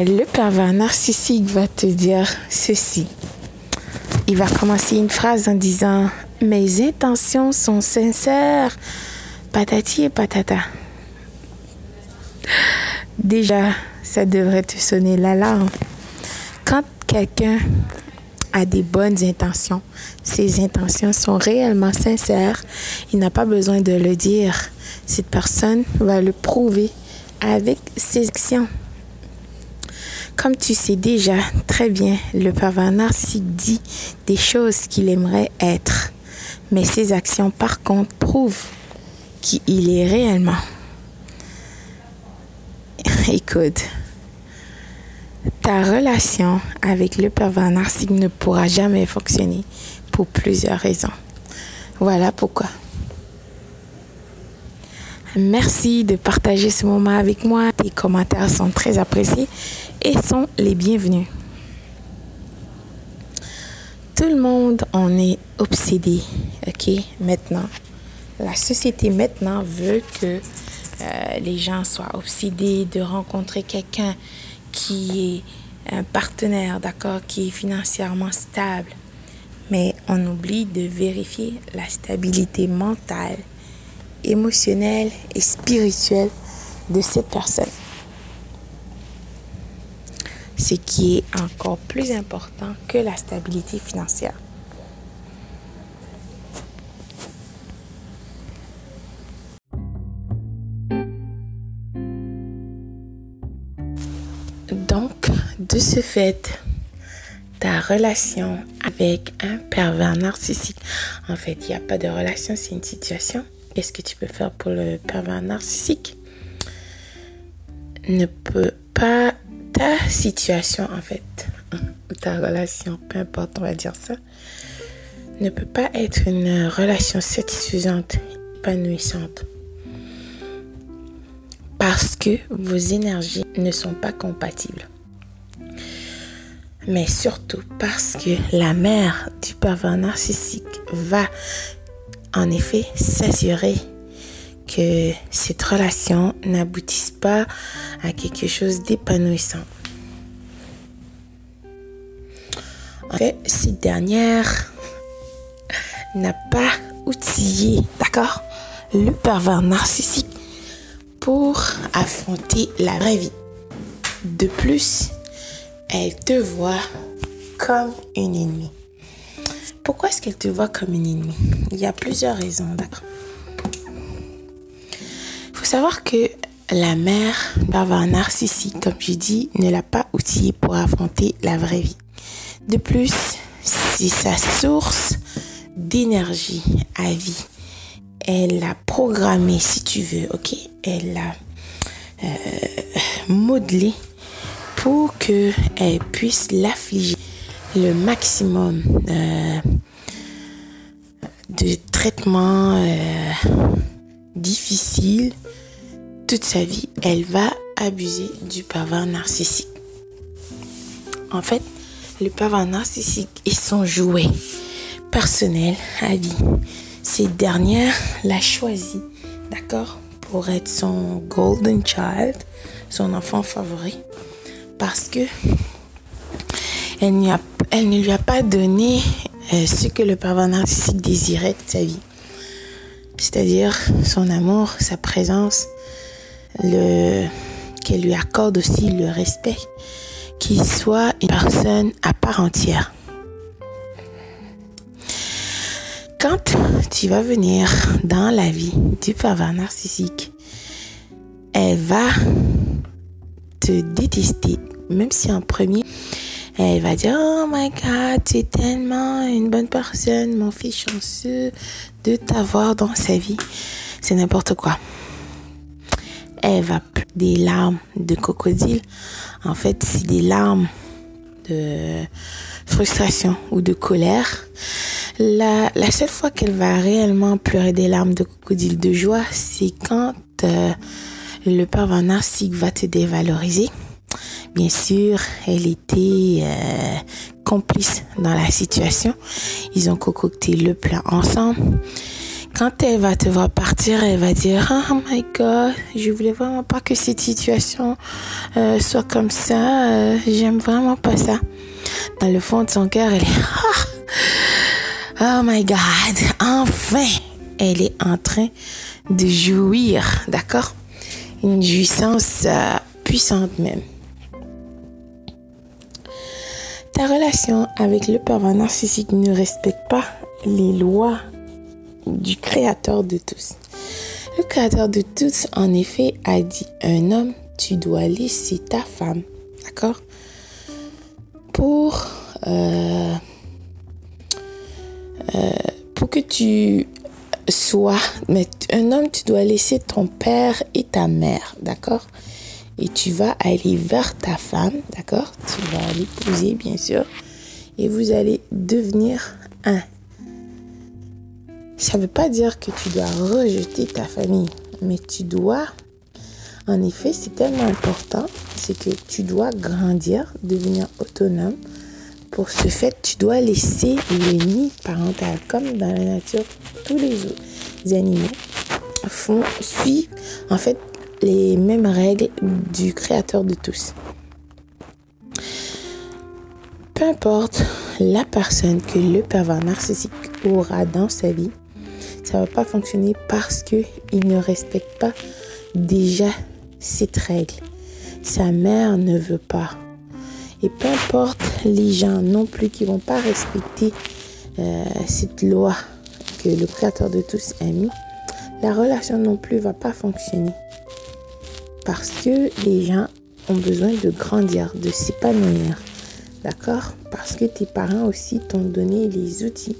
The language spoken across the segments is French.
Le pervers narcissique va te dire ceci. Il va commencer une phrase en disant Mes intentions sont sincères, patati et patata. Déjà, ça devrait te sonner l'alarme. Quand quelqu'un a des bonnes intentions, ses intentions sont réellement sincères, il n'a pas besoin de le dire. Cette personne va le prouver avec ses actions. Comme tu sais déjà très bien, le pervers narcissique dit des choses qu'il aimerait être, mais ses actions par contre prouvent qu'il est réellement. Écoute, ta relation avec le pervers narcissique ne pourra jamais fonctionner pour plusieurs raisons. Voilà pourquoi. Merci de partager ce moment avec moi. Tes commentaires sont très appréciés et sont les bienvenus. Tout le monde en est obsédé, ok, maintenant. La société maintenant veut que euh, les gens soient obsédés de rencontrer quelqu'un qui est un partenaire, d'accord, qui est financièrement stable. Mais on oublie de vérifier la stabilité mentale émotionnelle et spirituelle de cette personne. Ce qui est encore plus important que la stabilité financière. Donc, de ce fait, ta relation avec un pervers narcissique, en fait, il n'y a pas de relation, c'est une situation qu'est-ce que tu peux faire pour le pervers narcissique? Ne peut pas ta situation en fait, ta relation, peu importe, on va dire ça, ne peut pas être une relation satisfaisante, épanouissante. Parce que vos énergies ne sont pas compatibles. Mais surtout parce que la mère du pervers narcissique va en effet s'assurer que cette relation n'aboutisse pas à quelque chose d'épanouissant. En fait, cette dernière n'a pas outillé, d'accord, le pervers narcissique pour affronter la vraie vie. De plus, elle te voit comme une ennemie. Pourquoi est-ce qu'elle te voit comme une ennemie? Il y a plusieurs raisons, d'accord Il faut savoir que la mère un narcissique, comme je dis, ne l'a pas outillée pour affronter la vraie vie. De plus, c'est sa source d'énergie à vie. Elle l'a programmée, si tu veux, ok? Elle l'a euh, modelée pour qu'elle puisse l'affliger le maximum euh, de traitements euh, difficiles toute sa vie, elle va abuser du pervers narcissique. En fait, le pervers narcissique est son jouet personnel à vie. Cette dernière l'a choisi, d'accord, pour être son golden child, son enfant favori, parce que elle, a, elle ne lui a pas donné euh, ce que le pervers narcissique désirait de sa vie. C'est-à-dire son amour, sa présence, le qu'elle lui accorde aussi le respect, qu'il soit une personne à part entière. Quand tu vas venir dans la vie du pervers narcissique, elle va te détester, même si en premier, elle va dire, oh my God, tu es tellement une bonne personne, mon fils chanceux de t'avoir dans sa vie. C'est n'importe quoi. Elle va des larmes de crocodile. En fait, c'est des larmes de frustration ou de colère. La, seule fois qu'elle va réellement pleurer des larmes de crocodile de joie, c'est quand euh, le pervers narcissique va te dévaloriser Bien sûr, elle était euh, complice dans la situation. Ils ont concocté le plan ensemble. quand elle va te voir partir, elle va dire Oh my god, je voulais vraiment pas que cette situation euh, soit comme ça. Euh, j'aime vraiment pas ça. Dans le fond de son cœur, elle est Oh, oh my god, enfin, elle est en train de jouir, d'accord? Une jouissance puissante même. Ta relation avec le pervers narcissique ne respecte pas les lois du créateur de tous. Le créateur de tous, en effet, a dit, un homme, tu dois laisser ta femme, d'accord? Pour, euh, euh, pour que tu sois, mais un homme, tu dois laisser ton père et ta mère, d'accord? Et tu vas aller vers ta femme, d'accord? Tu vas l'épouser, bien sûr, et vous allez devenir un. Ça ne veut pas dire que tu dois rejeter ta famille, mais tu dois, en effet, c'est tellement important, c'est que tu dois grandir, devenir autonome. Pour ce fait, tu dois laisser le nid parental, comme dans la nature, tous les animaux font, suivent en fait les mêmes règles du créateur de tous. Peu importe la personne que le pervers narcissique aura dans sa vie, ça va pas fonctionner parce que il ne respecte pas déjà cette règle. Sa mère ne veut pas. Et peu importe les gens non plus qui vont pas respecter euh, cette loi que le créateur de tous a mis, la relation non plus va pas fonctionner. Parce que les gens ont besoin de grandir, de s'épanouir. D'accord? Parce que tes parents aussi t'ont donné les outils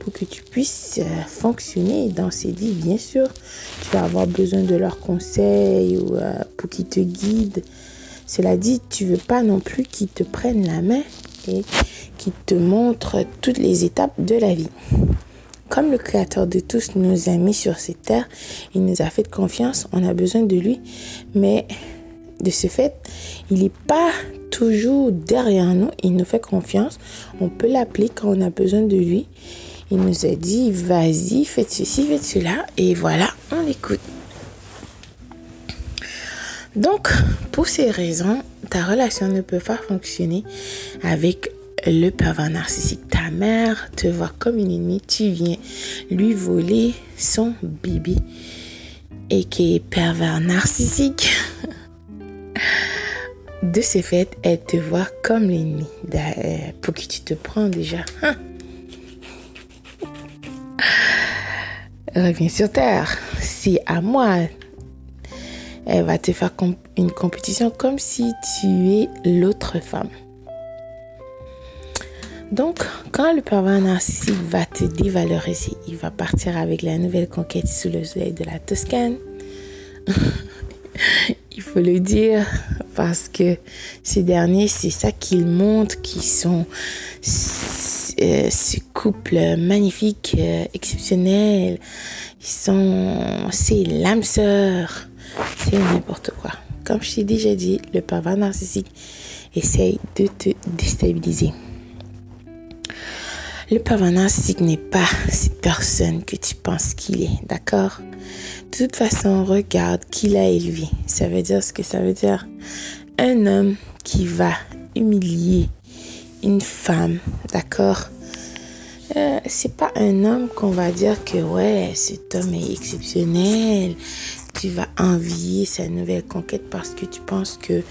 pour que tu puisses euh, fonctionner dans ces vies. Bien sûr, tu vas avoir besoin de leurs conseils ou euh, pour qu'ils te guident. Cela dit, tu veux pas non plus qu'ils te prennent la main et qu'ils te montrent toutes les étapes de la vie. Comme le Créateur de tous nous a mis sur cette terre, il nous a fait confiance, on a besoin de lui, mais de ce fait, il n'est pas toujours derrière nous, il nous fait confiance, on peut l'appeler quand on a besoin de lui il nous a dit, vas-y, faites ceci, faites cela, et voilà, on l'écoute. Donc, pour ces raisons, ta relation ne peut pas fonctionner avec le pervers narcissique. Ta mère te voit comme une ennemie, tu viens lui voler son bébé et qui est pervers narcissique. De ce fait, elle te voit comme l'ennemi. Pour qui tu te prends déjà. Hein? reviens sur terre. C'est à moi. Elle va te faire une compétition comme si tu es l'autre femme. Donc, quand le pervers narcissique va te dévaloriser, il va partir avec la nouvelle conquête sous le soleil de la Toscane. il faut le dire parce que ces derniers, c'est ça qu'ils montrent, qui sont euh, ce couple magnifique, euh, exceptionnel. Ils sont, c'est l'âme sœur. C'est n'importe quoi. Comme je t'ai déjà dit, le pervers narcissique essaye de te déstabiliser. Le pervers narcissique n'est pas cette personne que tu penses qu'il est, d'accord? De toute façon, regarde qui l'a élevé. Ça veut dire ce que ça veut dire. Un homme qui va humilier une femme, d'accord? Euh, c'est pas un homme qu'on va dire que ouais, cet homme est exceptionnel. Tu vas envier sa nouvelle conquête parce que tu penses que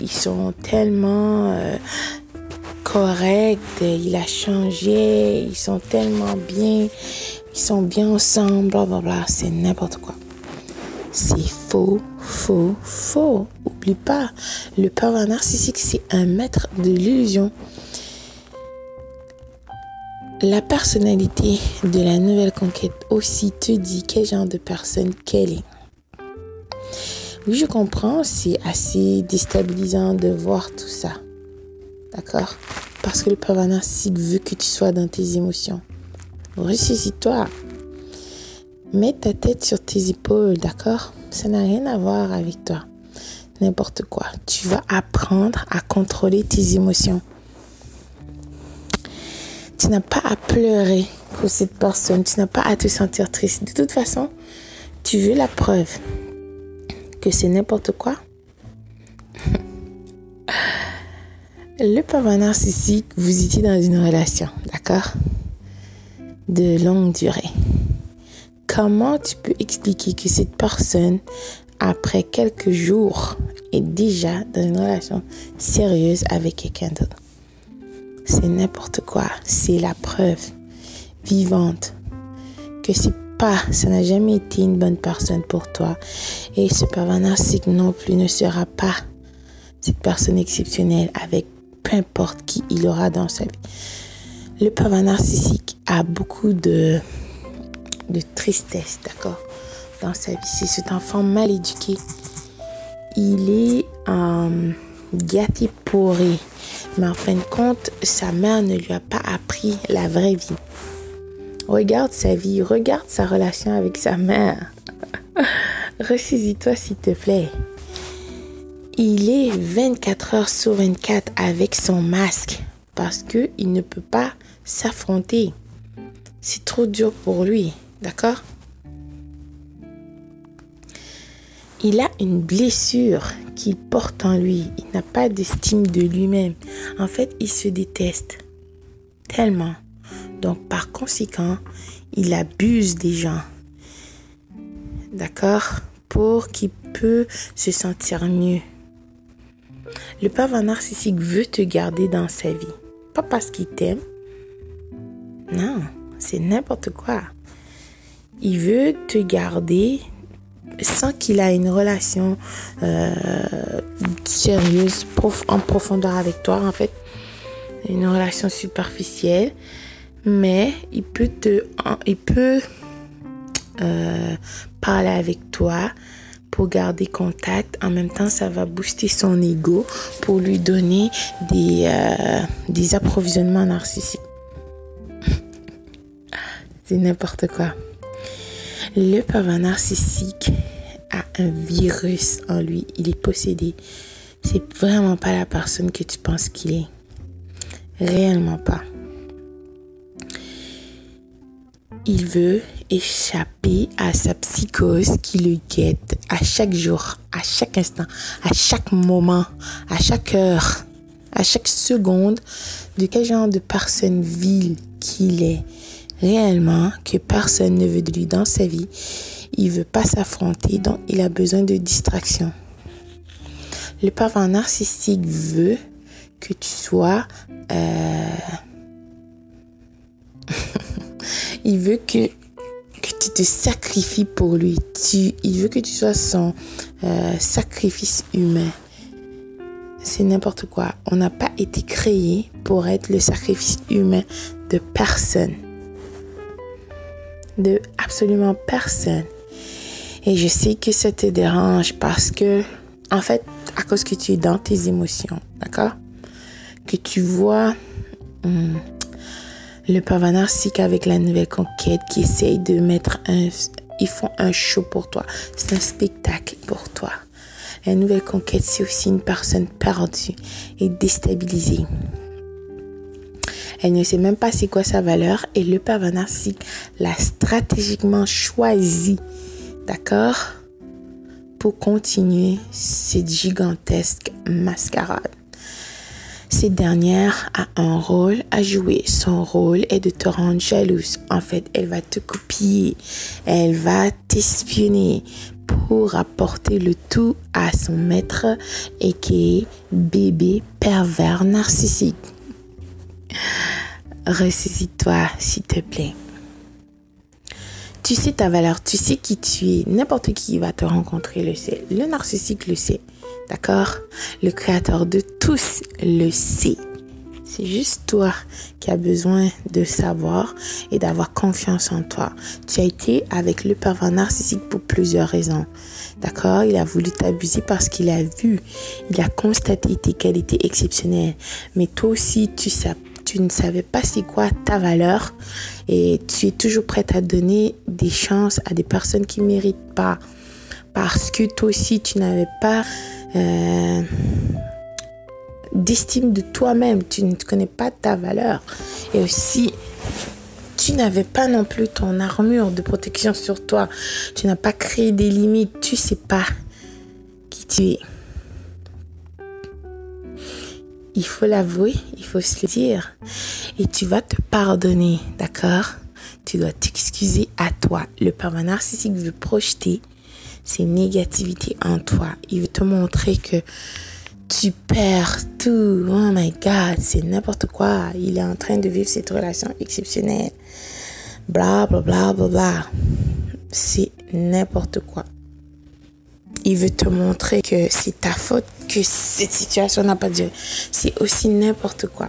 ils, sont tellement euh, corrects, il a changé, ils sont tellement bien, ils sont bien ensemble, bla bla bla. C'est n'importe quoi. C'est faux, faux, faux. Oublie pas, le pervers narcissique, c'est un maître de l'illusion. La personnalité de la nouvelle conquête aussi te dit quel genre de personne qu'elle est. Oui, je comprends, c'est assez déstabilisant de voir tout ça. D'accord Parce que le pervers narcissique veut que tu sois dans tes émotions. Ressaisis-toi. Mets ta tête sur tes épaules, d'accord? Ça n'a rien à voir avec toi. N'importe quoi. Tu vas apprendre à contrôler tes émotions. Tu n'as pas à pleurer pour cette personne. Tu n'as pas à te sentir triste. De toute façon, tu veux la preuve que c'est n'importe quoi. Le narcissique, vous étiez dans une relation, d'accord? De longue durée. Comment tu peux expliquer que cette personne, après quelques jours, est déjà dans une relation sérieuse avec quelqu'un d'autre? C'est n'importe quoi. C'est la preuve vivante que c'est pas, ça n'a jamais été une bonne personne pour toi. Et ce pervers narcissique non plus ne sera pas cette personne exceptionnelle avec peu importe qui il aura dans sa vie. Le pervers narcissique a beaucoup de, de tristesse, d'accord, dans sa vie. C'est cet enfant mal éduqué. Il est euh, gâté pourri. Mais en fin de compte, sa mère ne lui a pas appris la vraie vie. Regarde sa vie, regarde sa relation avec sa mère. Ressaisis-toi s'il te plaît. Il est 24 heures sur 24 avec son masque parce que il ne peut pas s'affronter. C'est trop dur pour lui, d'accord? Il a une blessure qu'il porte en lui. Il n'a pas d'estime de lui-même. En fait, il se déteste tellement. Donc, par conséquent, il abuse des gens. D'accord? Pour qu'il peut se sentir mieux. Le pervers narcissique veut te garder dans sa vie. Pas parce qu'il t'aime. Non, c'est n'importe quoi. Il veut te garder sans qu'il ait une relation euh, sérieuse, en profondeur avec toi, en fait. Une relation superficielle. Mais il peut te... Il peut euh, parler avec toi pour garder contact. En même temps, ça va booster son ego pour lui donner des, euh, des approvisionnements narcissiques. C'est n'importe quoi. Le pervers narcissique a un virus en lui. Il est possédé. C'est vraiment pas la personne que tu penses qu'il est. Réellement pas. Il veut échapper à sa psychose qui le guette à chaque jour, à chaque instant, à chaque moment, à chaque heure, à chaque seconde de quel genre de personne vile qu'il est réellement, que personne ne veut de lui dans sa vie. Il veut pas s'affronter, donc il a besoin de distraction. Le pervers narcissique veut que tu sois... Euh, il veut que que tu te sacrifies pour lui. Tu, il veut que tu sois son euh, sacrifice humain. C'est n'importe quoi. On n'a pas été créé pour être le sacrifice humain de personne. De absolument personne. Et je sais que ça te dérange parce que, en fait, à cause que tu es dans tes émotions, d'accord? Que tu vois... Hmm, le pervers avec la nouvelle conquête qui essaye de mettre un... Ils font un show pour toi. C'est un spectacle pour toi. La nouvelle conquête, c'est aussi une personne perdue et déstabilisée. Elle ne sait même pas c'est quoi sa valeur et le pervers l'a stratégiquement choisi. D'accord Pour continuer cette gigantesque mascarade. Cette dernière a un rôle à jouer. Son rôle est de te rendre jalouse. En fait, elle va te copier. Elle va t'espionner pour apporter le tout à son maître et qui est bébé pervers narcissique. Ressaisis-toi, s'il te plaît. Tu sais ta valeur, tu sais qui tu es. N'importe qui va te rencontrer le sait. Le narcissique le sait. D'accord? Le créateur de tous le sait. C'est juste toi qui as besoin de savoir et d'avoir confiance en toi. Tu as été avec le pervers narcissique pour plusieurs raisons. D'accord? Il a voulu t'abuser parce qu'il a vu, il a constaté tes qualités exceptionnelles. Mais toi aussi, tu, tu ne savais pas c'est quoi ta valeur et tu es toujours prête à donner des chances à des personnes qui ne méritent pas. Parce que toi aussi, tu n'avais pas euh, d'estime de toi-même. Tu ne connais pas ta valeur. Et aussi, tu n'avais pas non plus ton armure de protection sur toi. Tu n'as pas créé des limites. Tu sais pas qui tu es. Il faut l'avouer, il faut se le dire. Et tu vas te pardonner, d'accord? Tu dois t'excuser à toi. Le pervers narcissique veut projeter ses négativités en toi. Il veut te montrer que tu perds tout. Oh my God, c'est n'importe quoi. Il est en train de vivre cette relation exceptionnelle. Bla bla bla bla bla. C'est n'importe quoi. Il veut te montrer que c'est ta faute que cette situation n'a pas duré. C'est aussi n'importe quoi.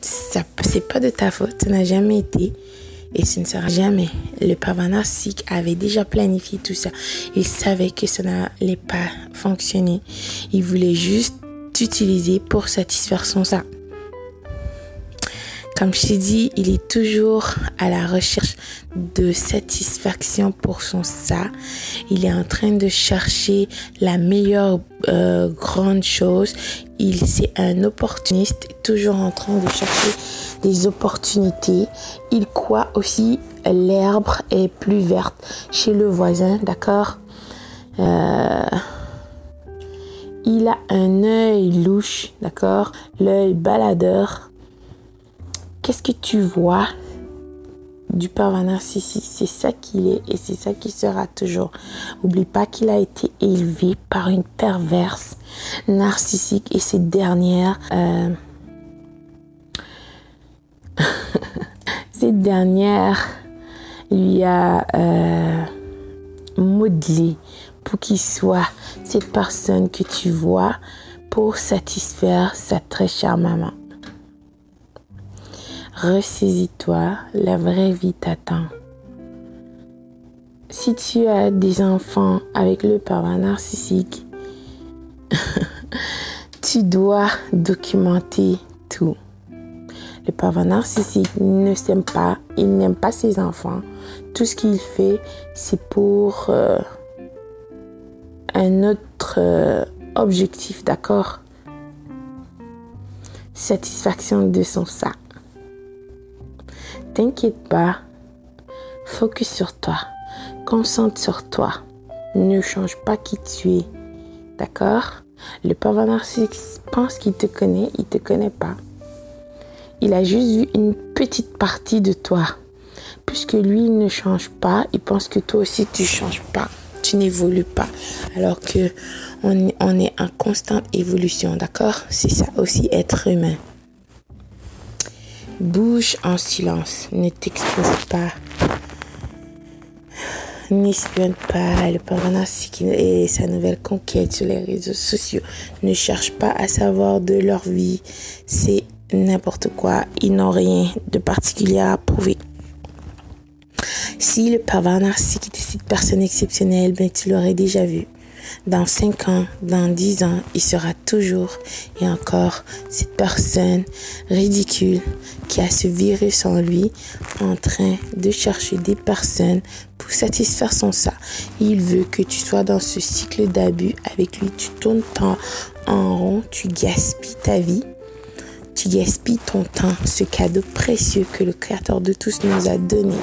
Ça, c'est pas de ta faute, ça n'a jamais été et ce ne sera jamais. Le narcissique avait déjà planifié tout ça. Il savait que ça n'allait pas fonctionner. Il voulait juste t'utiliser pour satisfaire son ça. Comme je t'ai dit, il est toujours à la recherche de satisfaction pour son ça. Il est en train de chercher la meilleure euh, grande chose. Il c'est un opportuniste, toujours en train de chercher des opportunités. Il croit aussi l'herbe est plus verte chez le voisin, d'accord? Euh, Il a un œil louche, d'accord? L'œil baladeur. Qu'est-ce que tu vois du pervers narcissique C'est ça qu'il est et c'est ça qu'il sera toujours. Oublie pas qu'il a été élevé par une perverse narcissique et cette dernière... Euh, cette lui a euh, modelé pour qu'il soit cette personne que tu vois pour satisfaire sa très chère maman. Ressaisis-toi, la vraie vie t'attend. Si tu as des enfants avec le pervers narcissique, tu dois documenter tout. Le pervers narcissique ne s'aime pas, il n'aime pas ses enfants. Tout ce qu'il fait, c'est pour euh, un autre euh, objectif, d'accord? Satisfaction de son sac. T'inquiète pas, focus sur toi, concentre sur toi, ne change pas qui tu es, d'accord? Le pervers narcissique pense qu'il te connaît, il te connaît pas. Il a juste vu une petite partie de toi. Puisque lui ne change pas, il pense que toi aussi tu changes pas. Tu n'évolues pas. Alors que on, on est en constante évolution, d'accord? C'est ça aussi être humain. Bouge en silence. Ne t'expose pas. N'espionne pas le parent et sa nouvelle conquête sur les réseaux sociaux. Ne cherche pas à savoir de leur vie. C'est n'importe quoi. Ils n'ont rien de particulier à prouver. Si le pervers narcissique était cette personne exceptionnelle, ben tu l'aurais déjà vu. Dans 5 ans, dans 10 ans, il sera toujours et encore cette personne ridicule qui a ce virus en lui en train de chercher des personnes pour satisfaire son ça. Il veut que tu sois dans ce cycle d'abus avec lui. Tu tournes en rond, tu gaspilles ta vie tu gaspilles ton temps, ce cadeau précieux que le Créateur de tous nous a donné.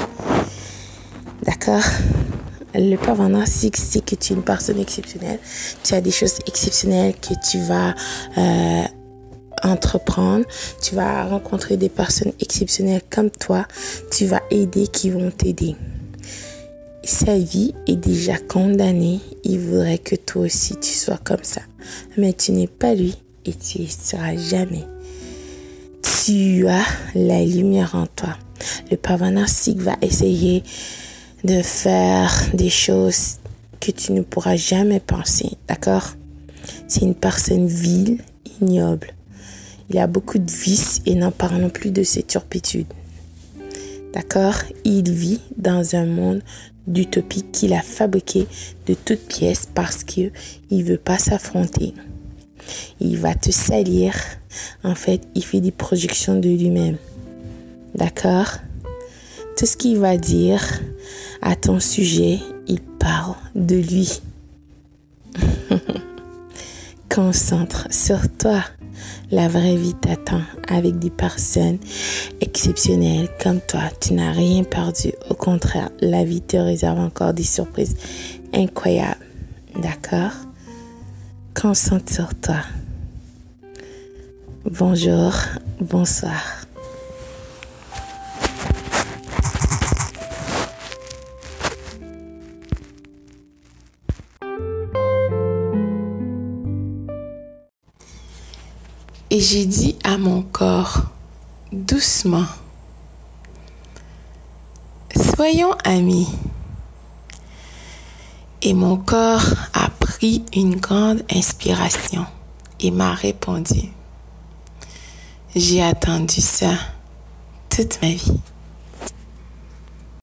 D'accord? Le pervers narcissique, c'est que tu es une personne exceptionnelle. Tu as des choses exceptionnelles que tu vas euh, entreprendre. Tu vas rencontrer des personnes exceptionnelles comme toi. Tu vas aider qui vont t'aider. Sa vie est déjà condamnée. Il voudrait que toi aussi tu sois comme ça. Mais tu n'es pas lui et tu ne seras jamais tu as la lumière en toi. Le pervers narcissique va essayer de faire des choses que tu ne pourras jamais penser, d'accord? C'est une personne vile, ignoble. Il a beaucoup de vices et n'en parlons plus de ses turpitudes. D'accord? Il vit dans un monde d'utopie qu'il a fabriqué de toutes pièces parce qu'il ne veut pas s'affronter. Il va te salir. En fait, il fait des projections de lui-même. D'accord? Tout ce qu'il va dire à ton sujet, il parle de lui. Concentre sur toi. La vraie vie t'attend avec des personnes exceptionnelles comme toi. Tu n'as rien perdu. Au contraire, la vie te réserve encore des surprises incroyables. D'accord? Concentre sur toi. Bonjour, bonsoir. Et j'ai dit à mon corps, doucement, soyons amis. Et mon corps a pris une grande inspiration et m'a répondu. J'ai attendu ça toute ma vie.